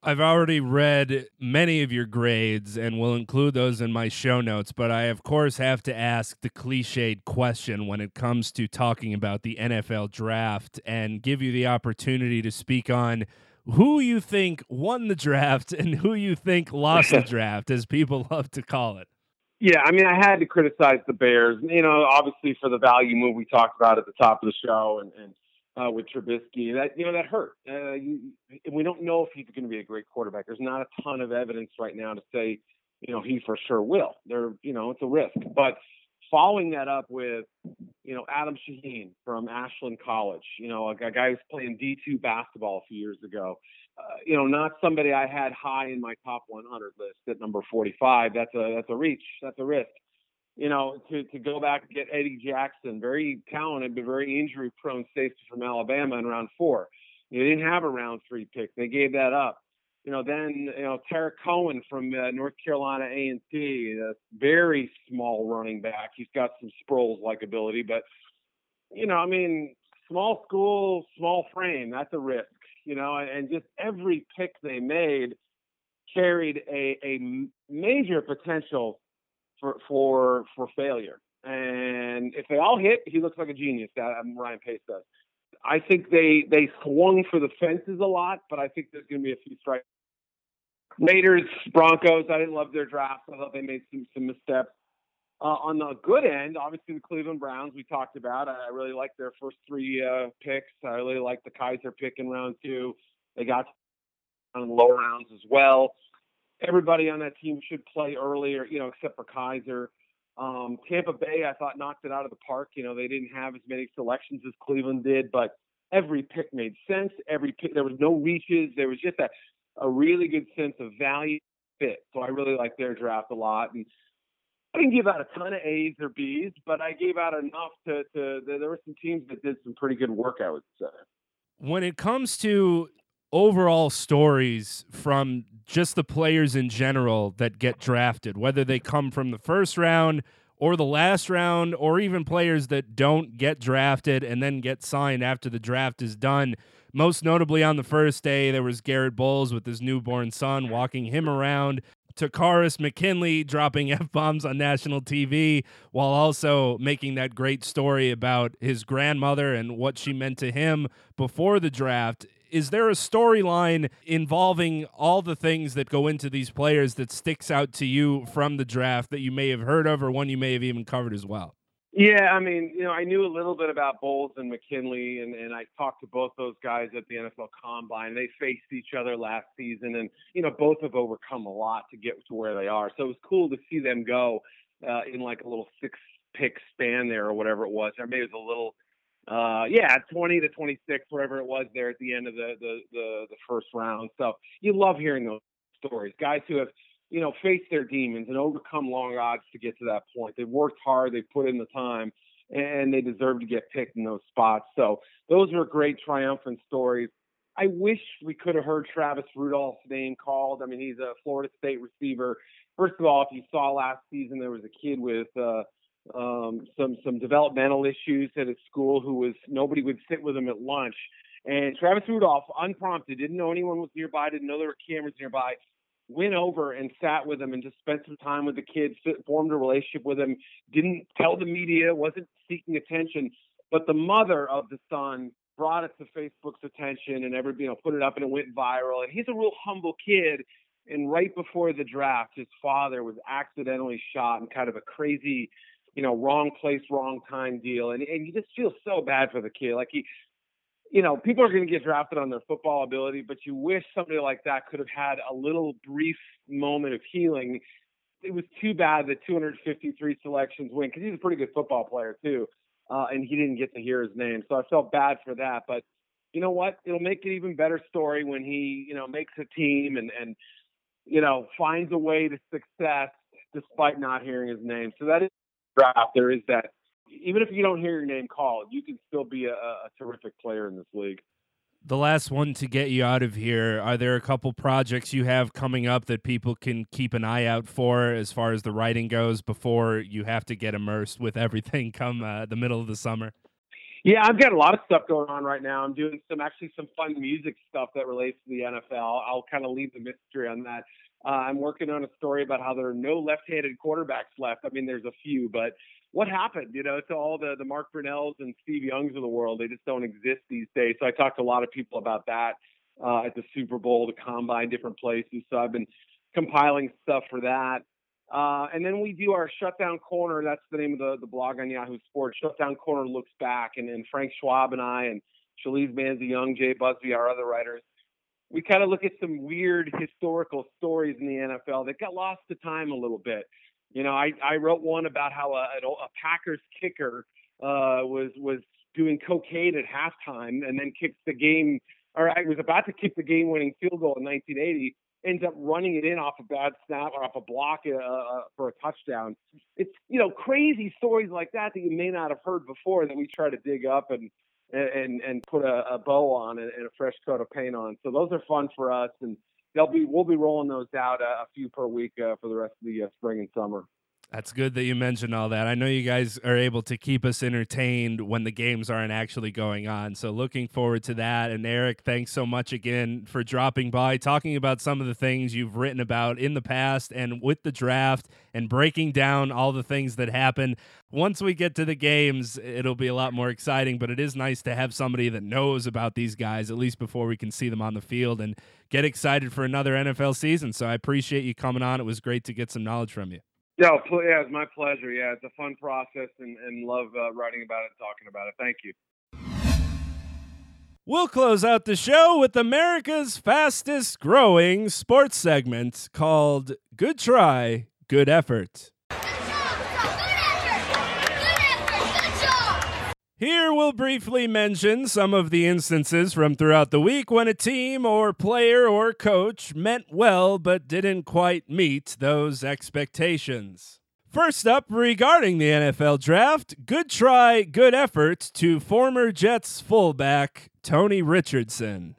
Speaker 3: I've already read many of your grades and will include those in my show notes, but I, of course, have to ask the cliched question when it comes to talking about the NFL draft and give you the opportunity to speak on who you think won the draft and who you think lost the draft, as people love to call it.
Speaker 6: Yeah, I mean, I had to criticize the Bears, you know, obviously for the value move we talked about at the top of the show and, and uh, with Trubisky. That you know that hurt. Uh, you, we don't know if he's going to be a great quarterback. There's not a ton of evidence right now to say, you know, he for sure will. There, you know, it's a risk. But following that up with, you know, Adam Shaheen from Ashland College, you know, a, a guy who's playing D2 basketball a few years ago. Uh, you know, not somebody I had high in my top 100 list at number 45. That's a that's a reach. That's a risk you know, to, to go back and get Eddie Jackson, very talented but very injury prone safety from Alabama in round four. You didn't have a round three pick. They gave that up. You know, then you know Tarik Cohen from uh, North Carolina A and T, a very small running back. He's got some Sproles like ability, but you know, I mean, small school, small frame. That's a risk. You know, and just every pick they made carried a, a major potential for for for failure. And if they all hit, he looks like a genius. That um, Ryan Pace does. I think they they swung for the fences a lot, but I think there's going to be a few strikes. Raiders, Broncos. I didn't love their draft. I thought they made some some missteps. Uh, on the good end, obviously the Cleveland Browns we talked about. I really like their first three uh, picks. I really like the Kizer pick in round two. They got on low rounds as well everybody on that team should play earlier, you know, except for Kizer. Um, Tampa Bay, I thought knocked it out of the park. You know, they didn't have as many selections as Cleveland did, but every pick made sense. Every pick, there was no reaches. There was just a, a really good sense of value fit. So I really like their draft a lot. And I didn't give out a ton of A's or B's, but I gave out enough to, to there were some teams that did some pretty good work, I would say.
Speaker 3: When it comes to overall stories from just the players in general that get drafted, whether they come from the first round or the last round, or even players that don't get drafted and then get signed after the draft is done. Most notably on the first day, there was Garett Bolles with his newborn son walking him around. Takkarist McKinley dropping F bombs on national TV while also making that great story about his grandmother and what she meant to him before the draft is there a storyline involving all the things that go into these players that sticks out to you from the draft that you may have heard of or one you may have even covered as well?
Speaker 6: Yeah, I mean, you know, I knew a little bit about Bolles and McKinley, and, and I talked to both those guys at the NFL Combine. They faced each other last season, and you know, both have overcome a lot to get to where they are. So it was cool to see them go uh, in like a little six pick span there, or whatever it was. Or maybe it was a little uh, yeah, 20 to 26, whatever it was there at the end of the, the, the, the first round. So you love hearing those stories. Guys who have, you know, faced their demons and overcome long odds to get to that point. They've worked hard, they've put in the time, and they deserve to get picked in those spots. So those are great triumphant stories. I wish we could have heard Travis Rudolph's name called. I mean, he's a Florida State receiver. First of all, if you saw last season, there was a kid with uh, um, some some developmental issues at his school who was nobody would sit with him at lunch. And Travis Rudolph, unprompted, didn't know anyone was nearby, didn't know there were cameras nearby, went over and sat with him and just spent some time with the kid, formed a relationship with him, didn't tell the media, wasn't seeking attention. But the mother of the son brought it to Facebook's attention and everybody you know put it up and it went viral. And he's a real humble kid. And right before the draft, his father was accidentally shot in kind of a crazy you know, wrong place, wrong time deal. And and you just feel so bad for the kid. Like he you know, people are going to get drafted on their football ability, but you wish somebody like that could have had a little brief moment of healing. It was too bad that 253 selections win because he's a pretty good football player too, uh, and he didn't get to hear his name. So I felt bad for that. But you know what? It'll make an even better story when he, you know, makes a team and and you know finds a way to success despite not hearing his name. So that is draft, there is that. Even if you don't hear your name called, you can still be a, a terrific player in this league.
Speaker 3: the last one to get you out of here. Are there a couple projects you have coming up that people can keep an eye out for as far as the writing goes before you have to get immersed with everything come uh, the middle of the summer?
Speaker 6: Yeah, I've got a lot of stuff going on right now. I'm doing some actually some fun music stuff that relates to the NFL. I'll kind of leave the mystery on that. Uh, I'm working on a story about how there are no left-handed quarterbacks left. I mean, there's a few, but what happened, you know, to all the the Mark Brunells and Steve Youngs of the world? They just don't exist these days. So I talked to a lot of people about that uh, at the Super Bowl, the Combine, different places. So I've been compiling stuff for that. Uh, and then we do our Shutdown Corner. That's the name of the, the blog on Yahoo Sports. Shutdown Corner looks back, and, and Frank Schwab and I and Shalise Manzi Young, Jay Busbee, our other writers, we kind of look at some weird historical stories in the NFL that got lost to time a little bit. You know, I, I wrote one about how a, a Packers kicker uh, was was doing cocaine at halftime and then kicked the game, or I was about to kick the game-winning field goal in 1980 ends up running it in off a bad snap or off a block uh, uh, for a touchdown. It's you know crazy stories like that that you may not have heard before that we try to dig up and and and put a, a bow on and, and a fresh coat of paint on. So those are fun for us, and they'll be we'll be rolling those out a, a few per week uh, for the rest of the uh, spring and summer.
Speaker 3: That's good that you mentioned all that. I know you guys are able to keep us entertained when the games aren't actually going on. So looking forward to that. And Eric, thanks so much again for dropping by, talking about some of the things you've written about in the past and with the draft and breaking down all the things that happen. Once we get to the games, it'll be a lot more exciting, but it is nice to have somebody that knows about these guys, at least before we can see them on the field and get excited for another NFL season. So I appreciate you coming on. It was great to get some knowledge from you.
Speaker 6: Yeah, yeah, it's my pleasure. Yeah, it's a fun process and, and love uh, writing about it and talking about it. Thank you.
Speaker 3: We'll close out the show with America's fastest growing sports segment called Good Try, Good Effort. Here we'll briefly mention some of the instances from throughout the week when a team or player or coach meant well but didn't quite meet those expectations. First up, regarding the NFL draft, good try, good effort to former Jets fullback Tony Richardson.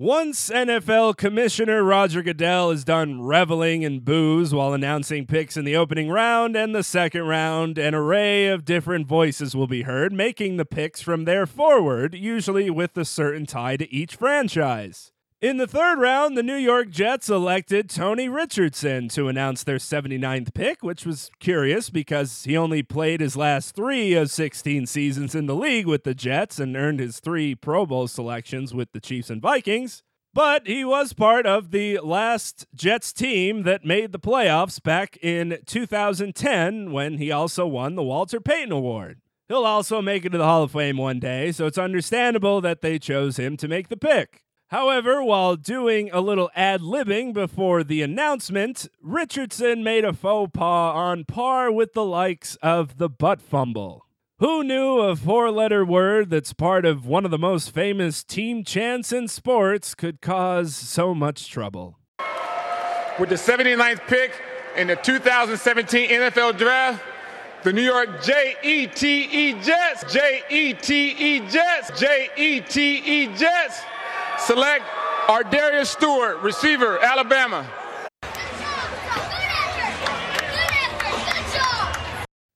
Speaker 3: Once NFL Commissioner Roger Goodell is done reveling in booze while announcing picks in the opening round and the second round, an array of different voices will be heard making the picks from there forward, usually with a certain tie to each franchise. In the third round, the New York Jets elected Tony Richardson to announce their 79th pick, which was curious because he only played his last three of 16 seasons in the league with the Jets and earned his three Pro Bowl selections with the Chiefs and Vikings. But he was part of the last Jets team that made the playoffs back in 2010 when he also won the Walter Payton Award. He'll also make it to the Hall of Fame one day, so it's understandable that they chose him to make the pick. However, while doing a little ad libbing before the announcement, Richardson made a faux pas on par with the likes of the butt fumble. Who knew a four letter word that's part of one of the most famous team chants in sports could cause so much trouble?
Speaker 7: With the 79th pick in the 2017 NFL Draft, the New York J E T E Jets, J E T E Jets, J E T E Jets Select Ardarius Stewart, receiver, Alabama.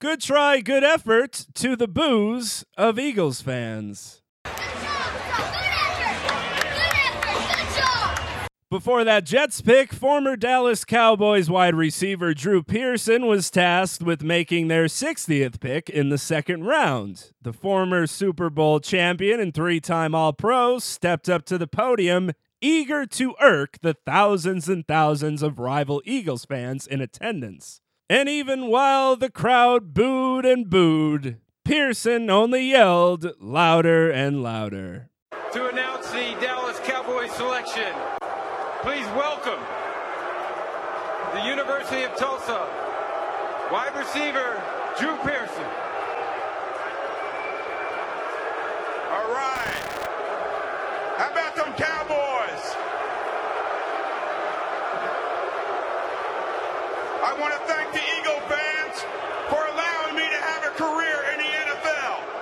Speaker 3: Good try, good effort to the boos of Eagles fans. Before that Jets pick, former Dallas Cowboys wide receiver Drew Pearson was tasked with making their 60th pick in the second round. The former Super Bowl champion and three time All Pro stepped up to the podium, eager to irk the thousands and thousands of rival Eagles fans in attendance. And even while the crowd booed and booed, Pearson only yelled louder and louder.
Speaker 8: To announce the Dallas Cowboys selection welcome the University of Tulsa wide receiver Drew Pearson.
Speaker 7: All right. How about them Cowboys? I want to thank the Eagle fans for allowing me to have a career in the NFL.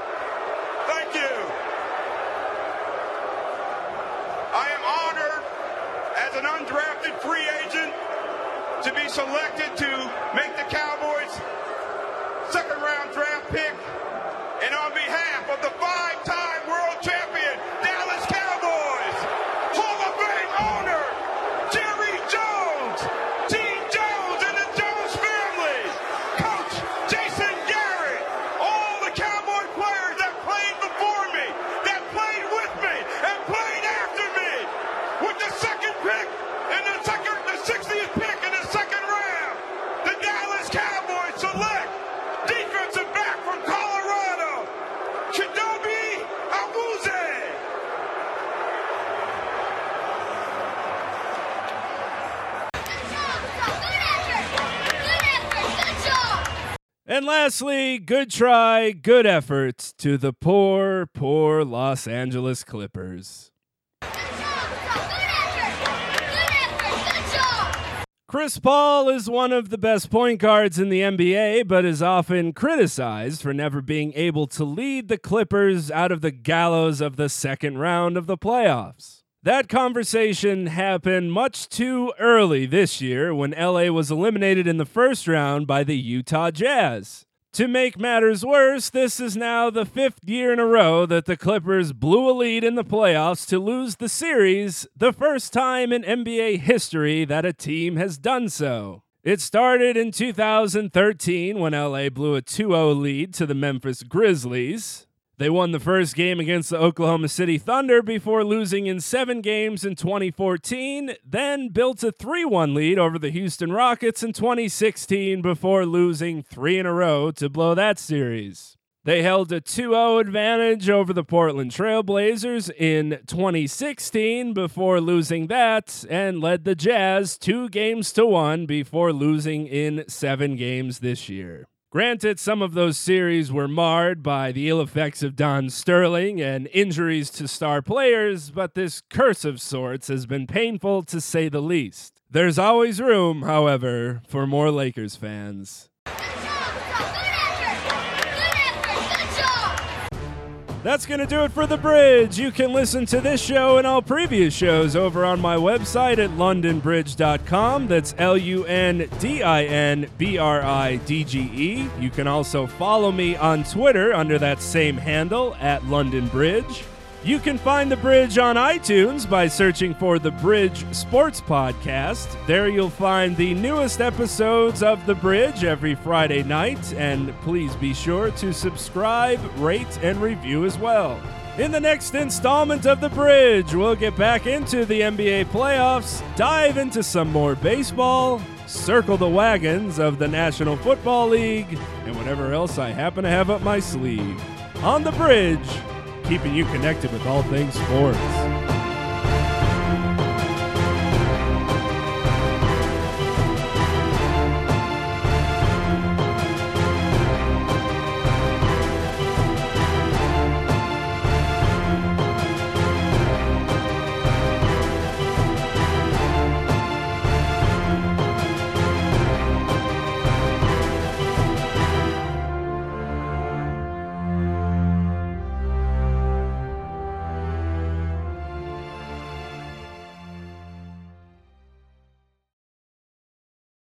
Speaker 9: Selected to make the Cowboys second round draft pick. And on behalf of the five time world champion Dallas Cowboys, Hall of Fame owner Jerry Jones, Gene Jones and the Jones family, Coach Jason Garrett, all the Cowboy players that played before me, that played with me, and played after me, with the second pick and the second, the 60th pick in the second round, the Dallas Cowboys select defensive back from Colorado, Chidobe Awuzie.
Speaker 3: And lastly, good try, good effort to the poor, poor Los Angeles Clippers. Chris Paul is one of the best point guards in the NBA, but is often criticized for never being able to lead the Clippers out of the gallows of the second round of the playoffs. That conversation happened much too early this year when LA was eliminated in the first round by the Utah Jazz. To make matters worse, this is now the fifth year in a row that the Clippers blew a lead in the playoffs to lose the series, the first time in NBA history that a team has done so. It started in 2013 when LA blew a 2 0 lead to the Memphis Grizzlies. They won the first game against the Oklahoma City Thunder before losing in seven games in 2014, then built a 3 1 lead over the Houston Rockets in 2016 before losing three in a row to blow that series. They held a 2 0 advantage over the Portland Trailblazers in 2016 before losing that, and led the Jazz two games to one before losing in seven games this year. Granted, some of those series were marred by the ill effects of Don Sterling and injuries to star players, but this curse of sorts has been painful to say the least. There's always room, however, for more Lakers fans. That's going to do it for The Bridge. You can listen to this show and all previous shows over on my website at lundinbridge.com. That's L U N D I N B R I D G E. You can also follow me on Twitter under that same handle at Lundin Bridge. You can find The Bridge on iTunes by searching for The Bridge Sports Podcast. There you'll find the newest episodes of The Bridge every Friday night, and please be sure to subscribe, rate, and review as well. In the next installment of The Bridge, we'll get back into the NBA playoffs, dive into some more baseball, circle the wagons of the National Football League, and whatever else I happen to have up my sleeve. On The Bridge, keeping you connected with all things sports.